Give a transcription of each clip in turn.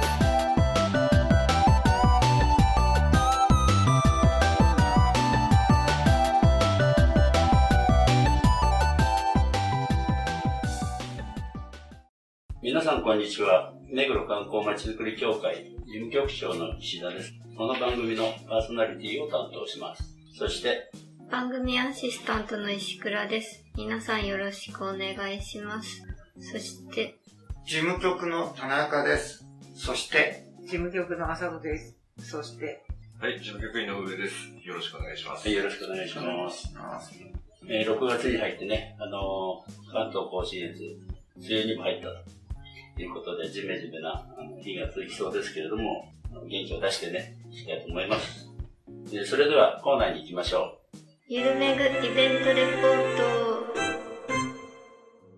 す。んこんにちは。目黒観光まちづくり協会事務局長の石田です。この番組のパーソナリティを担当します。そして、番組アシスタントの石倉です皆さんよろしくお願いしますそして事務局の田中です。そして、事務局の浅野です。そして、はい、事務局員の上です。よろしくお願いします。はいよろしくお願いします。えー6月に入ってね、あのー関東甲信越、梅雨にも入ったということで、ジメジメな日が続きそうですけれども、元気を出してね、いきたいと思います。でそれではコーナーに行きましょう。ゆるめぐイベントレポート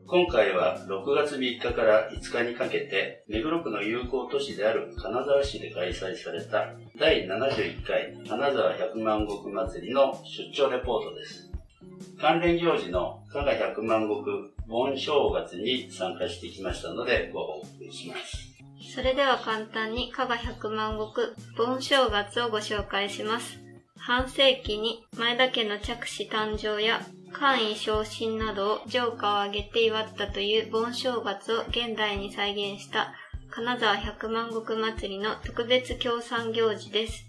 今回は6月3日から5日にかけて目黒区の友好都市である金沢市で開催された第71回金沢百万石祭りの出張レポートです。関連行事の加賀百万石盆正月に参加してきましたのでご報告します。それでは簡単に加賀百万石盆正月をご紹介します。半世紀に前田家の着手誕生や官位昇進などを城下を挙げて祝ったという盆正月を現代に再現した金沢百万石祭りの特別協賛行事です。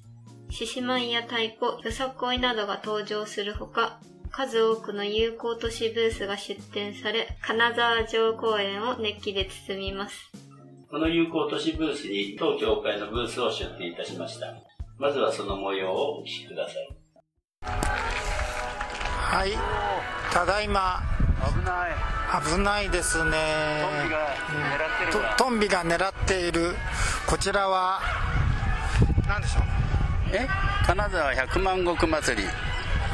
獅子舞や太鼓、よさこいなどが登場するほか、数多くの友好都市ブースが出展され、金沢城公園を熱気で包みます。この友好都市ブースに当協会のブースを出展いたしました。まずはその模様をお聞きください。はい、ただいま、危ない。危ないですね。トトンビが狙っている、こちらは、何でしょう？え？金沢百万石祭り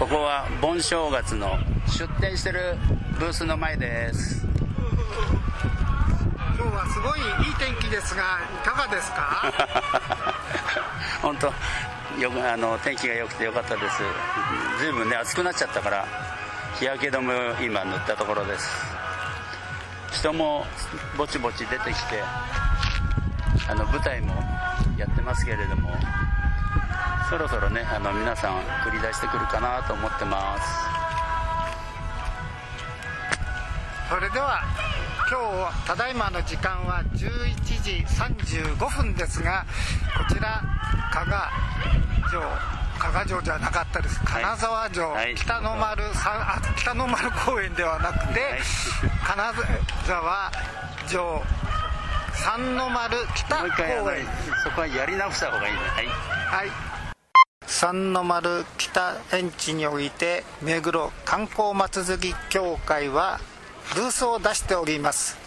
ここは盆正月の出店してるブースの前です。今日はすごいいい天気ですが、いかがですか？本当よくあの天気が良くてよかったです。随分ね暑くなっちゃったから日焼け止めを今塗ったところです。人もぼちぼち出てきてあの舞台もやってますけれどもそろそろねあの皆さん繰り出してくるかなと思ってます。それでは今日ただいまの時間は11時35分ですがこちら加賀城加賀城じゃなかったです。金沢城、はい。北の丸あ北の丸公園ではなくて、はい金沢城三の丸北公園。そこはやり直した方がいいね。はい。はい三の丸北園地において目黒観光まつづき協会はブースを出しております。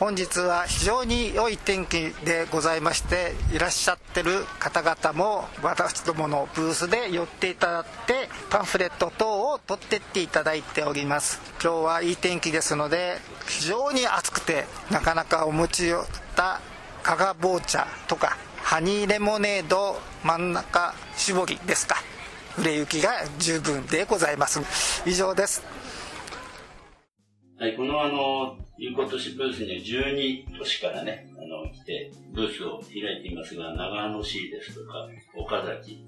本日は非常に良い天気でございましていらっしゃってる方々も私どものブースで寄っていただいてパンフレット等を取ってっていただいております。今日はいい天気ですので非常に暑くてなかなかお持ち寄った加賀棒茶とかハニーレモネード真ん中絞りですか売れ行きが十分でございます以上ですはい、このあの、友好都市ブースには12都市からね、あの、来て、ブースを開いていますが、長野市ですとか、岡崎、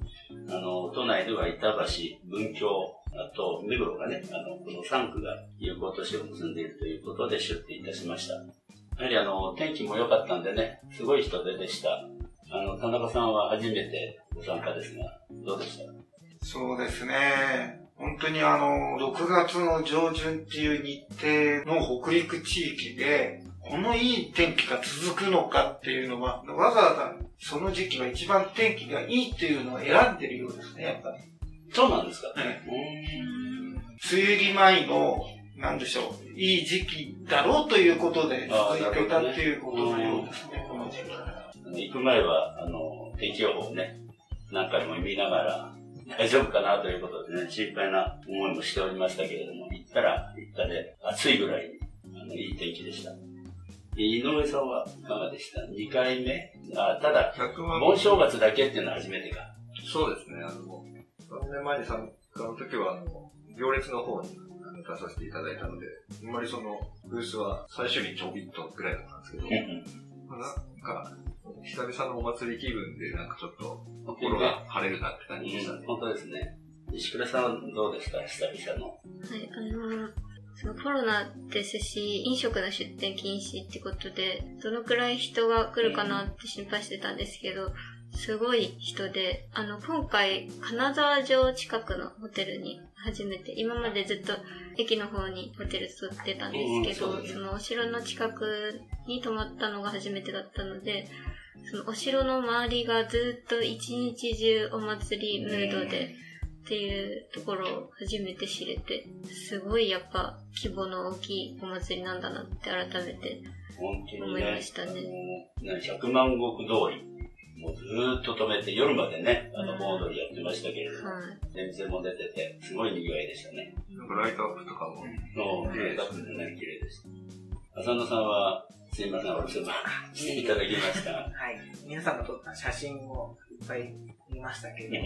あの、都内では板橋、文京、あと、目黒がね、あの、この3区が友好都市を結んでいるということで出展いたしました。やはりあの、天気も良かったんでね、すごい人出でした。あの、田中さんは初めてご参加ですが、どうでした？そうですね。本当にあの、6月の上旬っていう日程の北陸地域で、このいい天気が続くのかっていうのは、わざわざその時期は一番天気がいいっていうのを選んでるようですね、やっぱり。そうなんですか？ね梅雨入り前の、なんでしょう、いい時期だろうということで続いてたっていうことのようですね、この時期。行く前は、あの、天気予報をね、何回も見ながら、大丈夫かなということでね、心配な思いもしておりましたけれども、行ったら行ったで、暑いぐらいに、あの、いい天気でした。井上さんはいかがでした ?2 回目？あただ、100万盆正月だけっていうのは初めてか。そうですね。あの、3年前に参加の時は、あの、行列の方に出させていただいたので、あんまりその、ブースは最初にちょびっとぐらいだったんですけど、まあなんか、久々のお祭り気分で、なんかちょっと、心が晴れるなって感じでしたね。本当ですね。石倉さんはどうですか久々の。はい、あのーそのコロナですし、飲食の出店禁止ってことで、どのくらい人が来るかなって心配してたんですけど、すごい人で、あの、今回、金沢城近くのホテルに初めて、今までずっと駅の方にホテル取ってたんですけど、うんそねそのお城の近くに泊まったのが初めてだったので、そのお城の周りがずっと一日中お祭りムードで、っていうところを初めて知れて、すごいやっぱ規模の大きいお祭りなんだなって改めて。本当に思いねましたね。もう100万石通り。もうずーっと止めて、夜までね、あの、盆踊りやってましたけれども、はい。電線も出てて、すごい賑わいでしたね。ライトアップとかも、の、綺麗だったんでね、綺麗でした。浅野さんは、すいません、お留守番していただきました。はい。皆さんが撮った写真をいっぱい見ましたけど、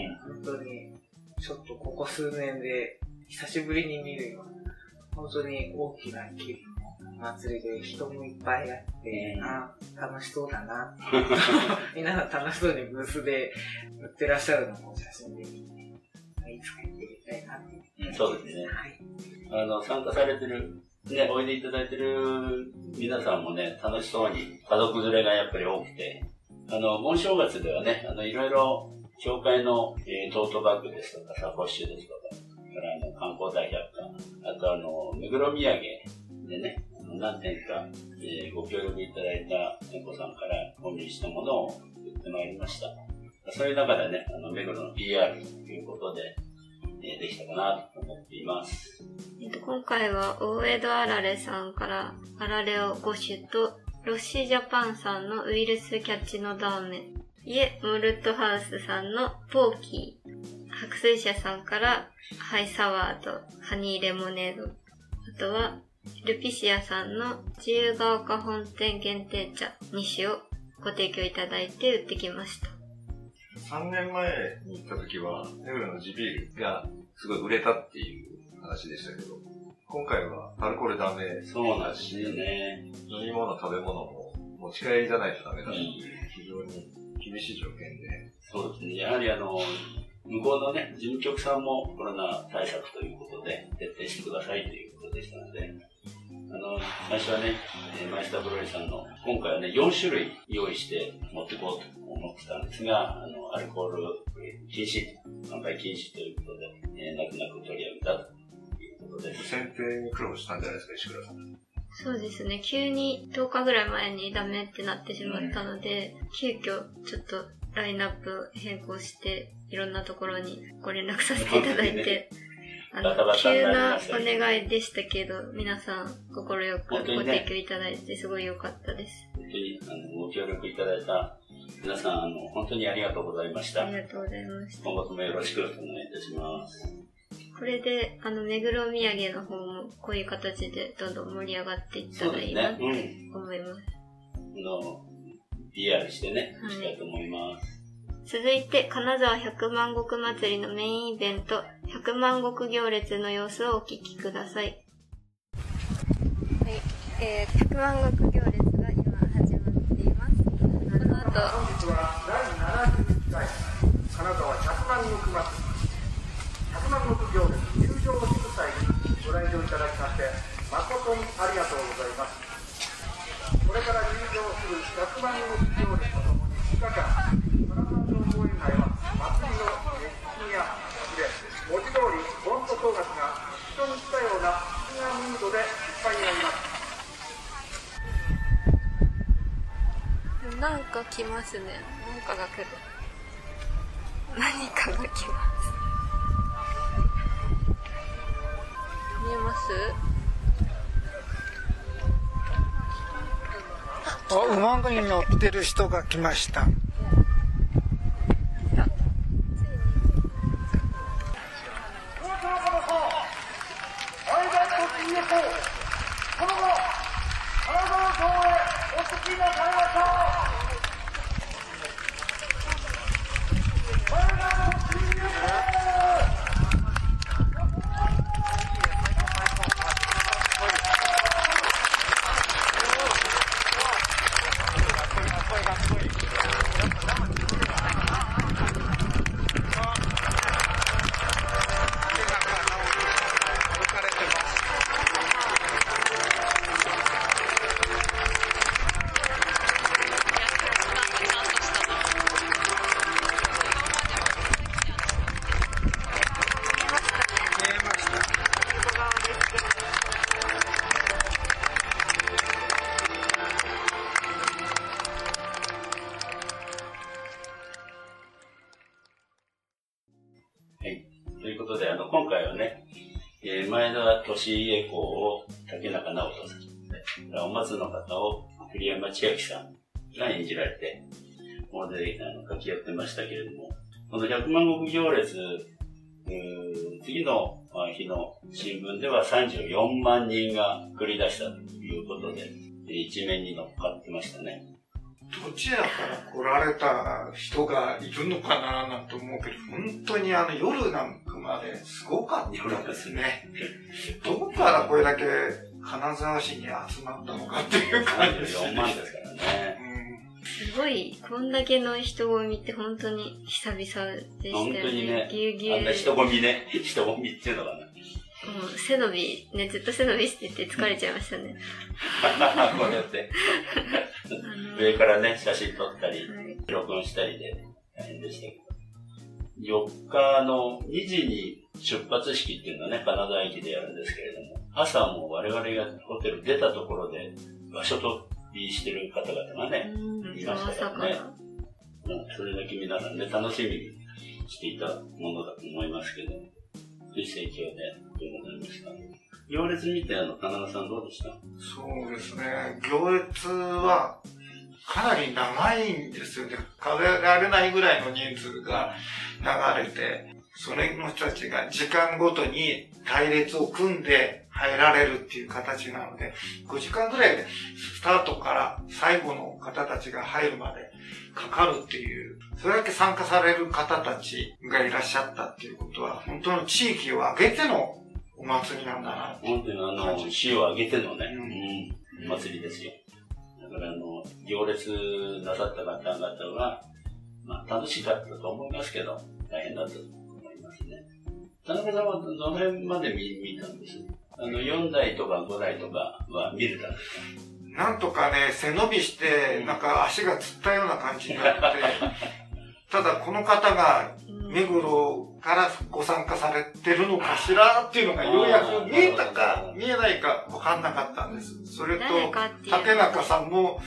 本当に、ちょっとここ数年で久しぶりに見るような、本当に大きな規模の祭りで人もいっぱいあって、うんあ楽しそうだな。皆さん楽しそうにブースで売ってらっしゃるのを写真で見て、いつか行ってみたいなって。うんそうですね。はい。あの、参加されてる、ね、おいでいただいてる皆さんもね、楽しそうに、家族連れがやっぱり多くて、あの、盆正月ではね、あの、いろいろ、教会の、えートートバッグですとか、サコッシュですとか、からあの、観光大百科、あとあの、目黒土産でね、何点か、えーご協力いただいた店舗さんから購入したものを売ってまいりました。そういう中でね、あの、目黒の PR ということで、できたかなと思っています。えっと、今回は、大江戸あられさんから、あられを5種と、ロッシージャパンさんのウイルスキャッチのダーメン、イエ・モルトハウスさんのポーキー、白水社さんから、ハイサワーとハニーレモネード、あとは、ルピシアさんの自由が丘本店限定茶2種をご提供いただいて売ってきました。3年前に行った時は、目黒の地ビールがすごい売れたっていう話でしたけど、今回はアルコールダメそうなんですよね。飲み物、食べ物も持ち帰りじゃないとダメだっていう、非常に厳しい条件で、そうですね。やはりあの、向こうのね、事務局さんもコロナ対策ということで、徹底してくださいということでしたので、あの、最初はね、えーマイスターブロイさんの、今回はね、4種類用意して持ってこうと思ってたんですが、あの、アルコール禁止、販売禁止ということで、えー泣く泣く取り上げたということです。選定に苦労したんじゃないですか、石倉さん。そうですね。急に10日ぐらい前にダメってなってしまったので、急遽ちょっとラインナップ変更して、いろんなところにご連絡させていただいて、あの急なお願いでしたけど、皆さん快くご提供いただいてすごい良かったです。本当にあのご協力いただいた皆さん、あの、本当にありがとうございましたあり。がとうございました。今後ともよろしくお願いいたします。これで、あの、目黒土産の方もこういう形でどんどん盛り上がっていったらいいなってね。うん。思います。あの、PR してね、はいいきたいと思います。続いて、金沢百万石祭りのメインイベント、百万石行列の様子をお聞きください。はい、えー、百万石行列が今始まっています。この後、本日は第71回金沢百万石祭り百万石行列入場祝祭にご来場いただきまして誠にありがとうございますこれから入場する百万石行列とともに2日間金沢城公園内は祭りの熱気や走れ文字通り盆と正月が一緒に来たような不思議なムードでいっぱいになりますなんか来ますね。何かが来る。何かが来ます。見えます？あ馬に乗ってる人が来ましたえー前田利家公を竹中直人さんで、お松の方を栗山千明さんが演じられて、ここであの書き寄ってましたけれども、この百万石行列、次の日の新聞では34万人が繰り出したということで、一面に乗っかってましたね。どちらから来られた人がいるのかななんて思うけど、本当にあの夜なんまですごかったですね。どこからこれだけ金沢市に集まったのかっていう感じです34万ですからね。すごい、こんだけの人混みって本当に久々でしたよね。本当にね、ぎゅうぎゅうあんな人混みね、人混みっていうのかな。もう背伸び、ね、ずっと背伸びしてて疲れちゃいましたね。こうやって、上からね、写真撮ったり、録音したりで大変でしたけど。4日の2時に出発式っていうのはね、金沢駅でやるんですけれども、朝も我々がホテル出たところで場所取りしてる方々がね、いましたからね。もうそれだけ皆さんね、楽しみにしていたものだと思いますけど、つい盛況でどうございました行列見て、あの、金川さんどうでした？そうですね。行列はかなり長いんですよね。数えられないぐらいの人数が流れて、それの人たちが時間ごとに隊列を組んで入られるっていう形なので、5時間ぐらいでスタートから最後の方たちが入るまでかかるっていう、それだけ参加される方たちがいらっしゃったっていうことは、本当の地域を挙げてのお祭りなんだな本当にあの、市を挙げてのね、うん、お祭りですよ。だからあの、行列なさった方々は、まあ楽しかったと思いますけど、大変だったと思いますね。田中さんはどの辺まで見見たんです？あの、4台とか5台とかは見れたんですか？なんとかね、背伸びして、なんか足がつったような感じになって、ただこの方が目黒からご参加されてるのかしらっていうのがようやく見えたか見えないか分かんなかったんです。それと竹中さんも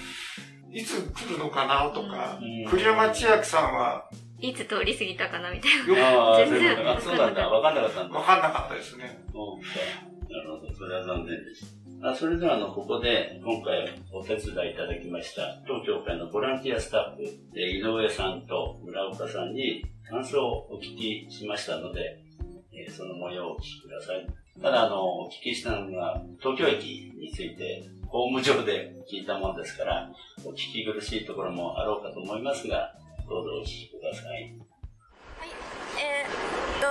いつ来るのかなとか、栗山千明さんはいつ通り過ぎたかなみたいよな。ああ、全然そういうことか。そうなんだ。わかんなかったんだ。分かんなかったですね。なるほど。それは残念でした。あそれでは、あの、ここで、今回お手伝いいただきました、当協会のボランティアスタッフ、え井上さんと村岡さんに感想をお聞きしましたので、えーその模様をお聞きください。ただ、あの、お聞きしたのが、東京駅について、ホーム上で聞いたもんですから、お聞き苦しいところもあろうかと思いますが、どうぞお聞きください。はいえーっと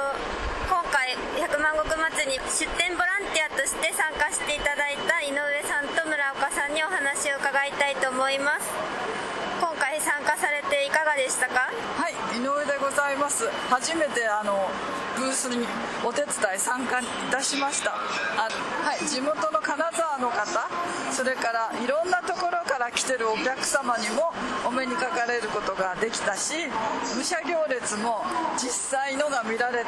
今回百万石祭りに出店ボランティアとして参加していただいた井上さんと村岡さんにお話を伺いたいと思います今回参加されていかがでしたか？はい井上でございます。初めてあのブースにお手伝い参加いたしました。あはい地元の金沢の方それからいろんなところから来てるお客様にもお目にかかれることができたし武者行列も実際のが見られて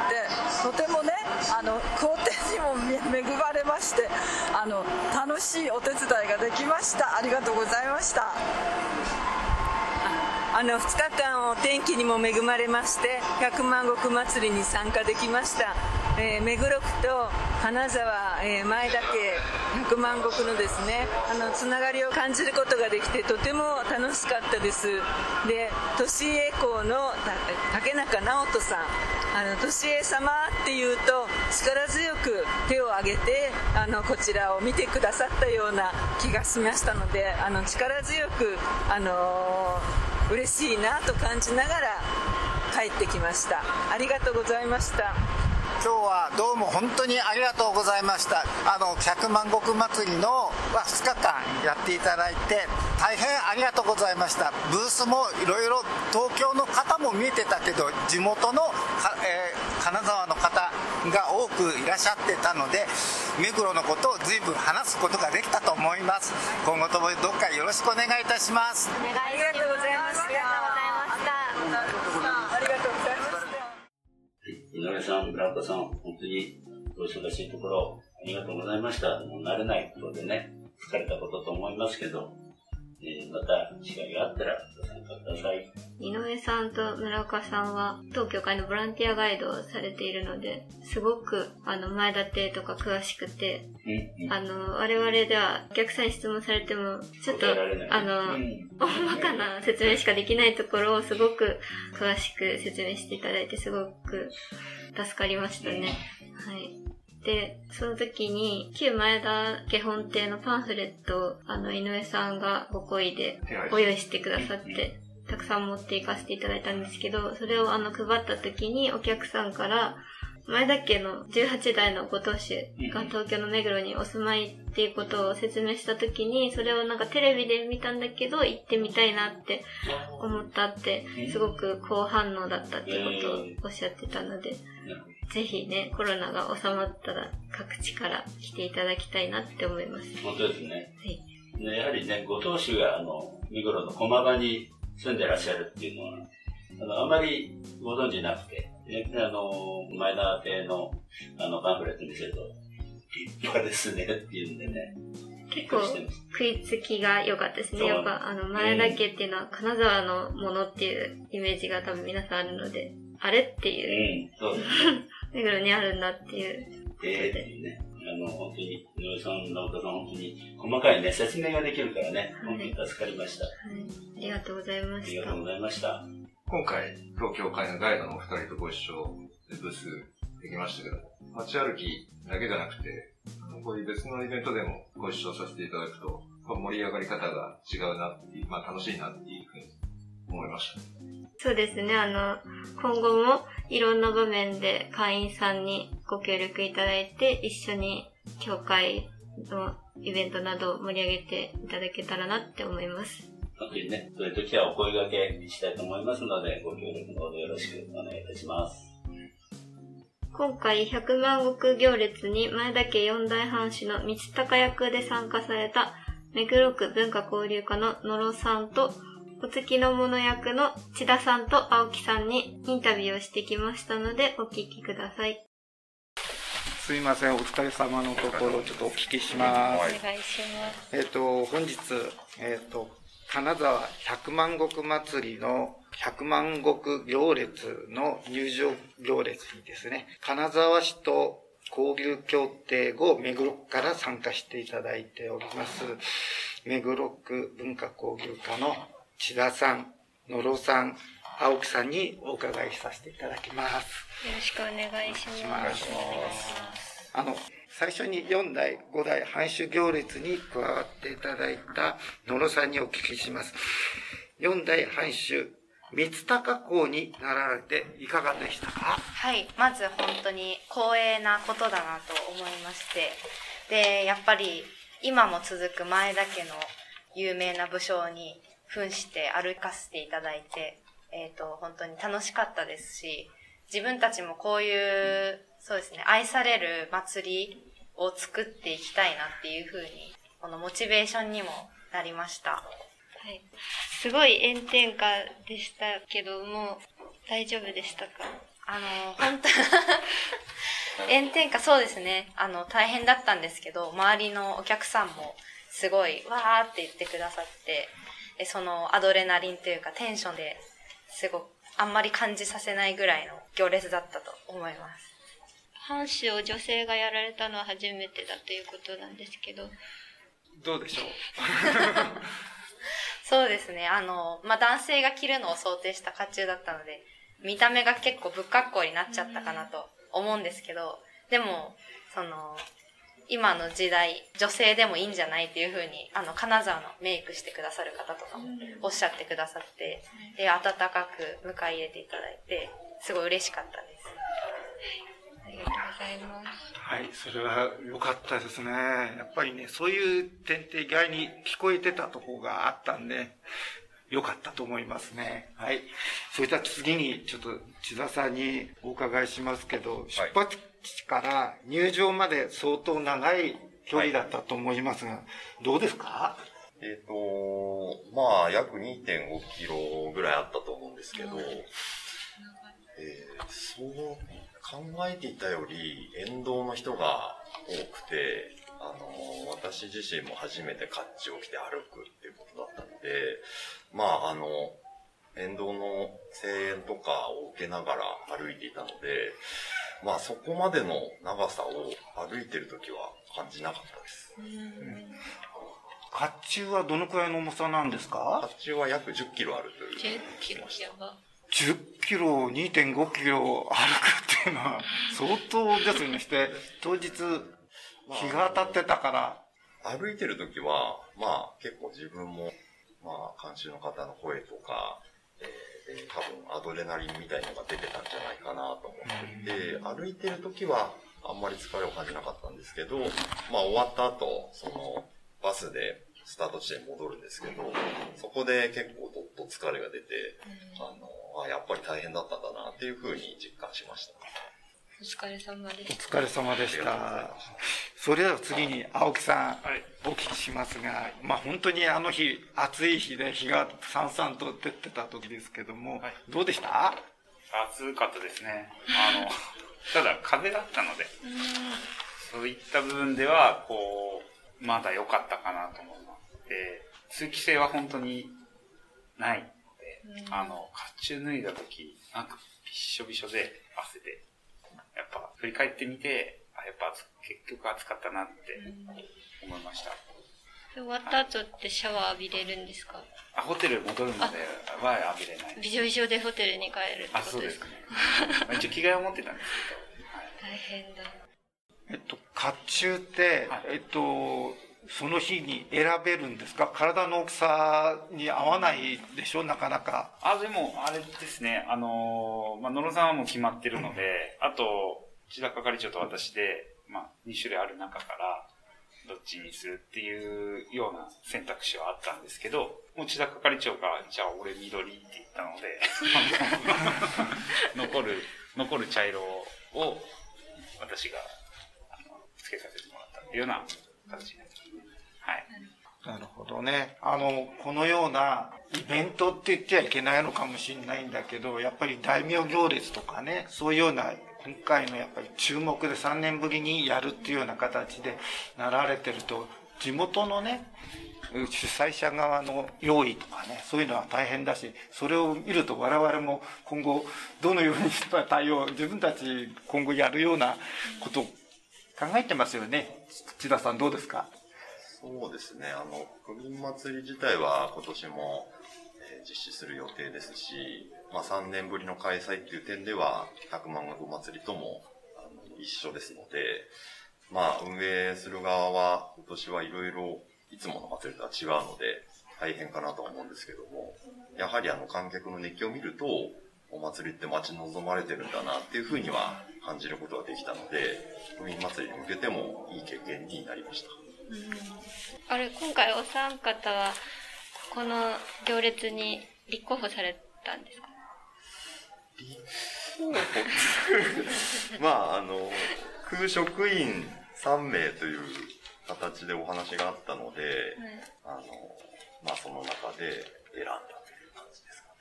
とてもねあの工程にも恵まれましてあの楽しいお手伝いができました。ありがとうございました。あの2日間お天気にも恵まれまして百万石祭りに参加できました、えー目黒区と金沢、えー前田家百万石のですねあのつながりを感じることができてとても楽しかったです。で年栄公の竹中直人さんあの年栄様っていうと力強く手を挙げてあのこちらを見てくださったような気がしましたのであの力強く、あのー、嬉しいなと感じながら帰ってきました。ありがとうございました。今日はどうも本当にありがとうございました。あの百万石祭りの2日間やっていただいて大変ありがとうございました。ブースもいろいろ東京の方も見えてたけど地元のえー、金沢の方が多くいらっしゃってたので目黒のことを随分話すことができたと思います。今後ともどっかよろしくお願いいたします。お願いありがとうございました。ありがとうございました井上さん、村岡さん、本当にお忙しいところ、ありがとうございました。もう慣れないことでね、疲れたことと思いますけど、えー、また機会があったらご参加ください。井上さんと村岡さんは当協会のボランティアガイドをされているので、すごくあの前立てとか詳しくて、うんうん、あの我々ではお客さんに質問されても、ちょっとあの、うん、大まかな説明しかできないところをすごく詳しく説明していただいて、すごく助かりましたね。はい。で、その時に、旧前田家本邸のパンフレットを、あの、井上さんがご好意でご用意してくださって、たくさん持っていかせていただいたんですけど、それをあの、配った時にお客さんから、前田家の18代のご当主が東京の目黒にお住まいっていうことを説明した時に、それをなんかテレビで見たんだけど、行ってみたいなって思ったって、すごく好反応だったってことをおっしゃってたので、ぜひね、コロナが収まったら各地から来ていただきたいなって思います。本当ですね。はい。ね、やはりね、ご当主があの、見頃の駒場に住んでらっしゃるっていうのは、あの、あまりご存知なくて、ね、あの、前田邸のあのパンフレット見せると、立派ですねっていうんでね。結構食いつきが良かったですね。やっぱあの前田家っていうのは金沢のものっていうイメージが多分皆さんあるので、あれっていう。うん、そうですね。目黒にあるんだっていう。ええっていうね。あの、本当に、井上さん、直田さん、本当に、細かいね、説明ができるからね、はい、本当に助かりました、はい。ありがとうございました。ありがとうございました。今回、東京会のガイドのお二人とご一緒でブースできましたけども、街歩きだけじゃなくて、こういう別のイベントでもご一緒させていただくと、盛り上がり方が違うなっていう、まあ楽しいなっていうふうに思いました。そうですね、あの、今後もいろんな場面で会員さんにご協力いただいて、一緒に協会のイベントなどを盛り上げていただけたらなって思います。本当にね、そういう時はお声掛けしたいと思いますので、ご協力のほどよろしくお願いいたします。今回百万石行列に前田家四大藩主の三鷹役で参加された目黒区文化交流課の野呂さんとお月の物役の千田さんと青木さんにインタビューをしてきましたのでお聞きください。すいません、お疲れ様のところちょっとお聞きします。お願いします。えっ、ー、と、本日、えっ、ー、と、金沢百万石祭りの百万石行列の入場行列にですね、金沢市と交流協定後、目黒区から参加していただいております、目黒区文化交流課の千田さん、野呂さん、青木さんにお伺いさせていただきます。よろしくお願いします。あの、最初に4代、5代藩主行列に加わっていただいた野呂さんにお聞きします。4代藩主、三鷹公になられていかがでしたか？はい、まず本当に光栄なことだなと思いまして、で、やっぱり今も続く前田家の有名な武将に扮して歩かせていただいて、えっ、ー、と、本当に楽しかったですし、自分たちもこういう、そうですね、愛される祭りを作っていきたいなっていうふうに、このモチベーションにもなりました。はい。すごい炎天下でしたけども、大丈夫でしたか？あの、本当 炎天下そうですね、あの、大変だったんですけど、周りのお客さんもすごい、わーって言ってくださって、そのアドレナリンというかテンションですごくあんまり感じさせないぐらいの行列だったと思います。藩主を女性がやられたのは初めてだということなんですけど。どうでしょう？そうですね。あの、まあ、男性が着るのを想定した甲冑だったので、見た目が結構不格好になっちゃったかなと思うんですけど、でも、その、今の時代、女性でもいいんじゃないっていうふうに、あの、金沢のメイクしてくださる方とかもおっしゃってくださって、で、温かく迎え入れていただいて、すごい嬉しかったです。ありがとうございます。はい、それは良かったですね。やっぱりね、そういう点って意外に聞こえてたとこがあったんで、良かったと思いますね。はい。それでは次に、ちょっと千田さんにお伺いしますけど、出発地から入場まで相当長い距離だったと思いますが、どうですか？えっ、と、まあ、約2.5キロぐらいあったと思うんですけど、えーそう考えていたより沿道の人が多くて、あの、私自身も初めて甲冑を着て歩くっていうことだったので、まあ、あの、沿道の声援とかを受けながら歩いていたので、まあ、そこまでの長さを歩いてる時は感じなかったです。甲冑はどのくらいの重さなんですか？甲冑は約10キロあるという。10キロやば。10キロ、2.5キロ歩くっていうのは相当ですよね。して、当日、日が当たってたから、歩いてる時は、まあ結構自分も、まあ監修の方の声とか、えーで多分アドレナリンみたいのが出てたんじゃないかなと思っていて、歩いてる時はあんまり疲れを感じなかったんですけど、まあ終わった後、そのバスでスタート地点に戻るんですけど、そこで結構どっと疲れが出て、あの、あやっぱり大変だったんだなっていうふうに実感しました。お疲れ様でおした。疲れ様でした。それでは次に青木さん、お聞きしますが、まあ本当にあの日、暑い日で日がさんさんと出てた時ですけども、どうでした？暑かったですね。あの、ただ風だったので、そういった部分では、こう、まだ良かったかなと思います。で、通気性は本当にないので、あの、甲冑脱いだ時、なんかびっしょびしょで汗で、やっぱ振り返ってみて、あ、やっぱ結局暑かったなって思いました。で終わった後ってシャワー浴びれるんですか？あ、ホテル戻るまでは浴びれない。びしょびしょでホテルに帰るってあ、ことですか？そうですね。まあ一応着替えを持ってたんです 大変だ。えっと、甲冑って、えっと、その日に選べるんですか？体の大きさに合わないでしょ？なかなか。あ、でも、あれですね、あのーまあ、野呂さんはもう決まってるので、あと、千田係長と私で、まあ、2種類ある中から、どっちにするっていうような選択肢はあったんですけど、もう千田係長が、じゃあ俺緑って言ったので、残る、残る茶色を私が、あの、付けさせてもらったっていうような形になってます。はい。なるほどね。あの、このようなイベントって言っちゃいけないのかもしれないんだけど、やっぱり大名行列とかね、そういうような、今回のやっぱり注目で3年ぶりにやるっていうような形でなられてると、地元のね、主催者側の用意とかね、そういうのは大変だし、それを見ると我々も今後どのようにした対応、自分たち今後やるようなことを考えてますよね。千田さんどうですか？そうですね、あの、区民祭り自体は今年も、えー実施する予定ですし、まあ3年ぶりの開催っていう点では、100万石祭りともあの一緒ですので、まあ運営する側は今年はいろいろいつもの祭りとは違うので、大変かなとは思うんですけども、やはりあの観客の熱気を見ると、お祭りって待ち望まれてるんだなっていうふうには感じることができたので、区民祭りに向けてもいい経験になりました。あれ、今回お三方は、この行列に立候補されたんですか？まあ、あの、空職員3名という形でお話があったので、あの、まあその中で選んだという感じですかね。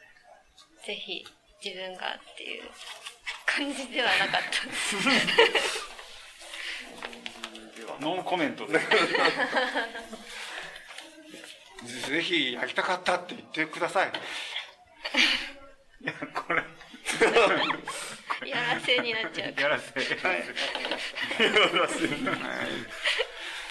ぜひ、自分がっていう感じではなかったです。ノーコメントで。ぜひやりたかったって言ってください。やらせになっちゃうやらせ。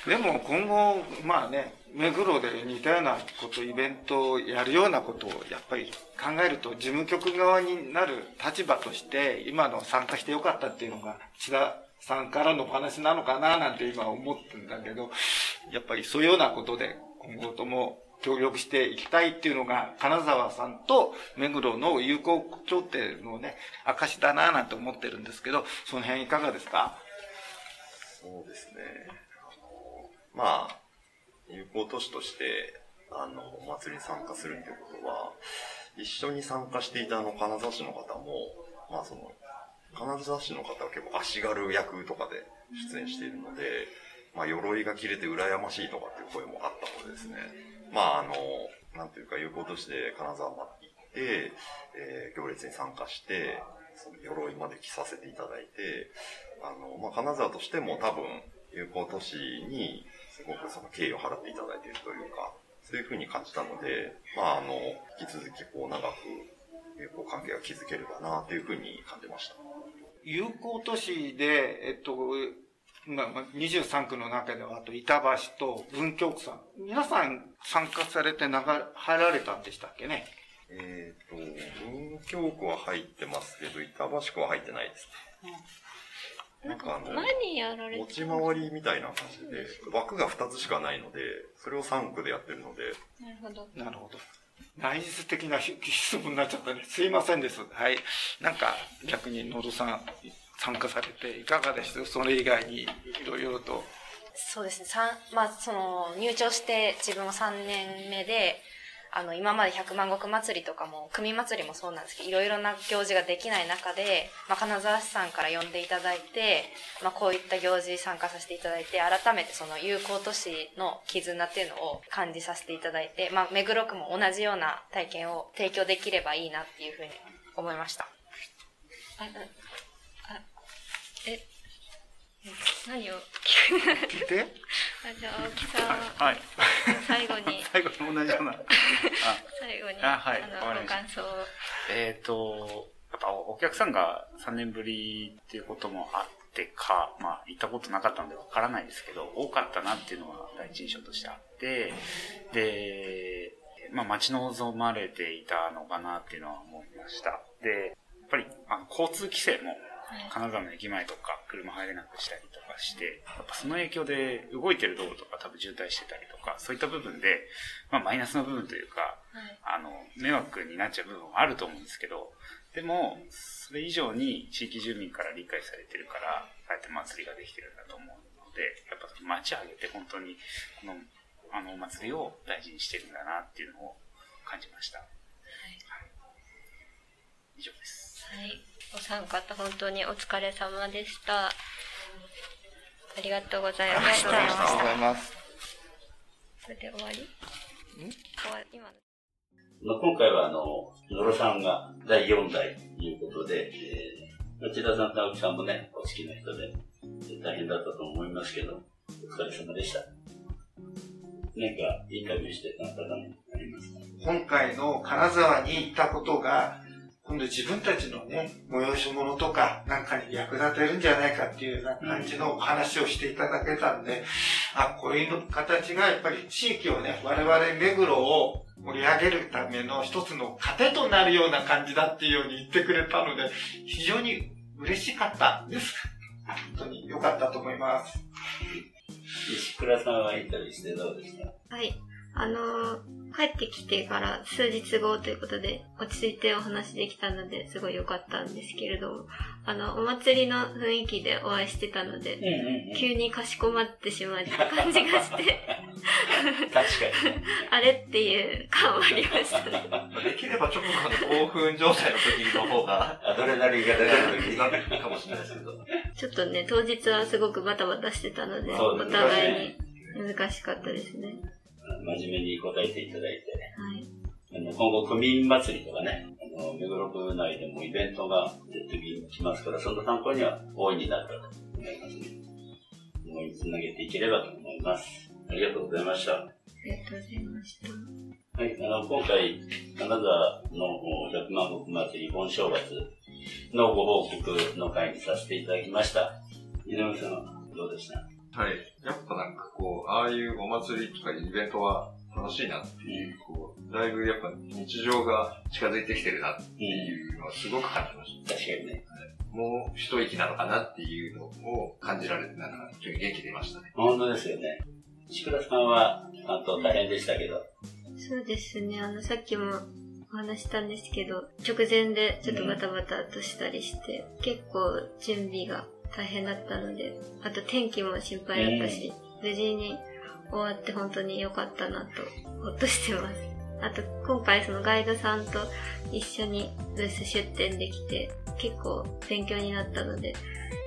でも今後、まあね、目黒で似たようなこと、イベントをやるようなことをやっぱり考えると、事務局側になる立場として、今の参加してよかったっていうのが、千田さんからのお話なのかななんて今思ってんだけど、やっぱりそういうようなことで今後とも協力していきたいっていうのが、金沢さんと目黒の友好協定のね、証だななんて思ってるんですけど、その辺いかがですか？そうですね。あのまあ、友好都市として、あの、お祭りに参加するっていうことは、一緒に参加していたあの、金沢市の方も、まあその、金沢市の方は結構足軽役とかで出演しているので、まあ鎧が切れて羨ましいとかっていう声もあったのでですね、まああの、なんていうか友好都市で金沢まで行って、えー、行列に参加して、その鎧まで着させていただいて、あの、まあ金沢としても多分友好都市にすごくその敬意を払っていただいているというか、そういうふうに感じたので、まあ、あの、引き続きこう長く友好関係が築ければなというふうに感じました。友好都市で、えっと、まあ、23区の中では、あと板橋と文京区さん、皆さん参加されて流入られたんでしたっけね？えっ、と、文京区は入ってますけど、板橋区は入ってないですね。なんかあの、何やられ持ち回りみたいな感じで、枠が2つしかないので、それを3区でやってるので。なるほど。なるほど。内実的な質問になっちゃったね。すいませんです。はい。なんか、逆に野戸さん、参加されていかがでした？それ以外にいろいろと。そうですね。まあ、その、入庁して自分は3年目で、あの、今まで百万石祭りとかも、組祭りもそうなんですけど、いろいろな行事ができない中で、まあ、金沢市さんから呼んでいただいて、まあ、こういった行事参加させていただいて、改めてその友好都市の絆っていうのを感じさせていただいて、まあ、目黒区も同じような体験を提供できればいいなっていうふうに思いました。あ、あ、え、何を？聞いてあじゃあ青木さんはい最後に。最後に同じような最後にあ、はい、あのご感想えっ、ー、とやっぱお客さんが3年ぶりっていうこともあってか、まあ、行ったことなかったのでわからないですけど、多かったなっていうのは第一印象としてあって、で、まあ、待ち望まれていたのかなっていうのは思いました。で、やっぱり、あの、交通規制も金沢の駅前とか車入れなくしたりとかして、やっぱその影響で動いてる道路とか多分渋滞してたりとか、そういった部分で、まあマイナスの部分というか、はい、あの、迷惑になっちゃう部分はあると思うんですけど、でも、それ以上に地域住民から理解されてるから、ああやって祭りができてるんだと思うので、やっぱ街を挙げて本当に、この、あのお祭りを大事にしてるんだなっていうのを感じました。はい。はい、以上です。はい。お三方本当にお疲れ様でした。ありがとうございました。ありがとうございます。それで終わり？終わ今の。今回はあの、野呂さんが第4代ということで、えー、内田さんと青木さんもね、お好きな人で、大変だったと思いますけど、お疲れ様でした。何かインタビューしてた方もありますか？今回の金沢に行ったことが、今度自分たちのね、催し物とかなんかに役立てるんじゃないかっていうような感じのお話をしていただけたんで、あ、こういう形がやっぱり地域をね、我々目黒を盛り上げるための一つの糧となるような感じだっていうように言ってくれたので、非常に嬉しかったです。本当に良かったと思います。石倉さんはインタビューしてどうでした？はい。あのー、帰ってきてから数日後ということで、落ち着いてお話できたので、すごい良かったんですけれども、あの、お祭りの雰囲気でお会いしてたので、急にかしこまってしまった感じがして、確かに。あれっていう感はありましたね。できれば直後の興奮状態の時の方が、アドレナリンが出てる時にかもしれないですけど。ちょっとね、当日はすごくバタバタしてたので、お互いに難しかったですね。真面目に答えていただいて、はい、あの今後、区民祭りとかね、あの目黒区内でもイベントが出てきますから、その参考には大いになったと思いますね。思いにつなげていければと思います。ありがとうございました。ありがとうございました。はい、あの、今回、金沢の百万石祭り本正月のご報告の会にさせていただきました。井上さん、どうでした？はい。やっぱなんかこう、ああいうお祭りとかイベントは楽しいなっていう、こう、だいぶやっぱ日常が近づいてきてるなっていうのはすごく感じました。確かにね。もう一息なのかなっていうのを感じられて、なんか、元気出ましたね。本当ですよね。石倉さんは担当大変でしたけど。そうですね。あの、さっきもお話したんですけど、直前でちょっとバタバタとしたりして、結構準備が大変だったので、あと天気も心配だったし、無事に終わって本当に良かったなと、ほっとしてます。あと、今回そのガイドさんと一緒にブース出展できて、結構勉強になったので、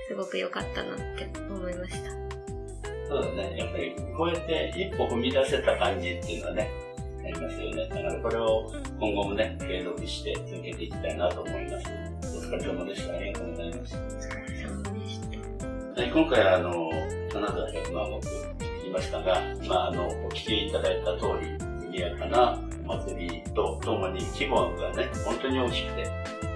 すごく良かったなって思いました。そうだね。やっぱりこうやって一歩踏み出せた感じっていうのはね、ありますよね。だからこれを今後もね、継続して続けていきたいなと思います。お疲れ様でした。ありがとうございました。はい今回はあの、金沢百万石聞きましたが、まああの、お聞きいただいた通り、賑やかなお祭りとともに規模がね、本当に大きくて、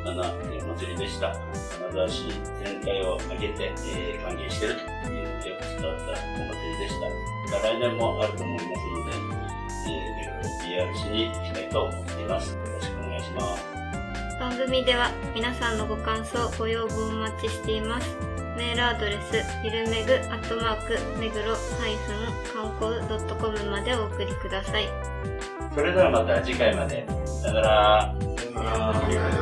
あの、お祭りでした。金沢市全体を挙げて、えー歓迎してるというよく伝わったお祭りでした。来年もあると思いますので、えー、PR しに行きたいと思います。よろしくお願いします。番組では皆さんのご感想、ご要望をお待ちしています。メールアドレス、ゆるめぐアットマーク、めぐろ観光 .com までお送りください。それではまた次回まで。さよなら。さよなら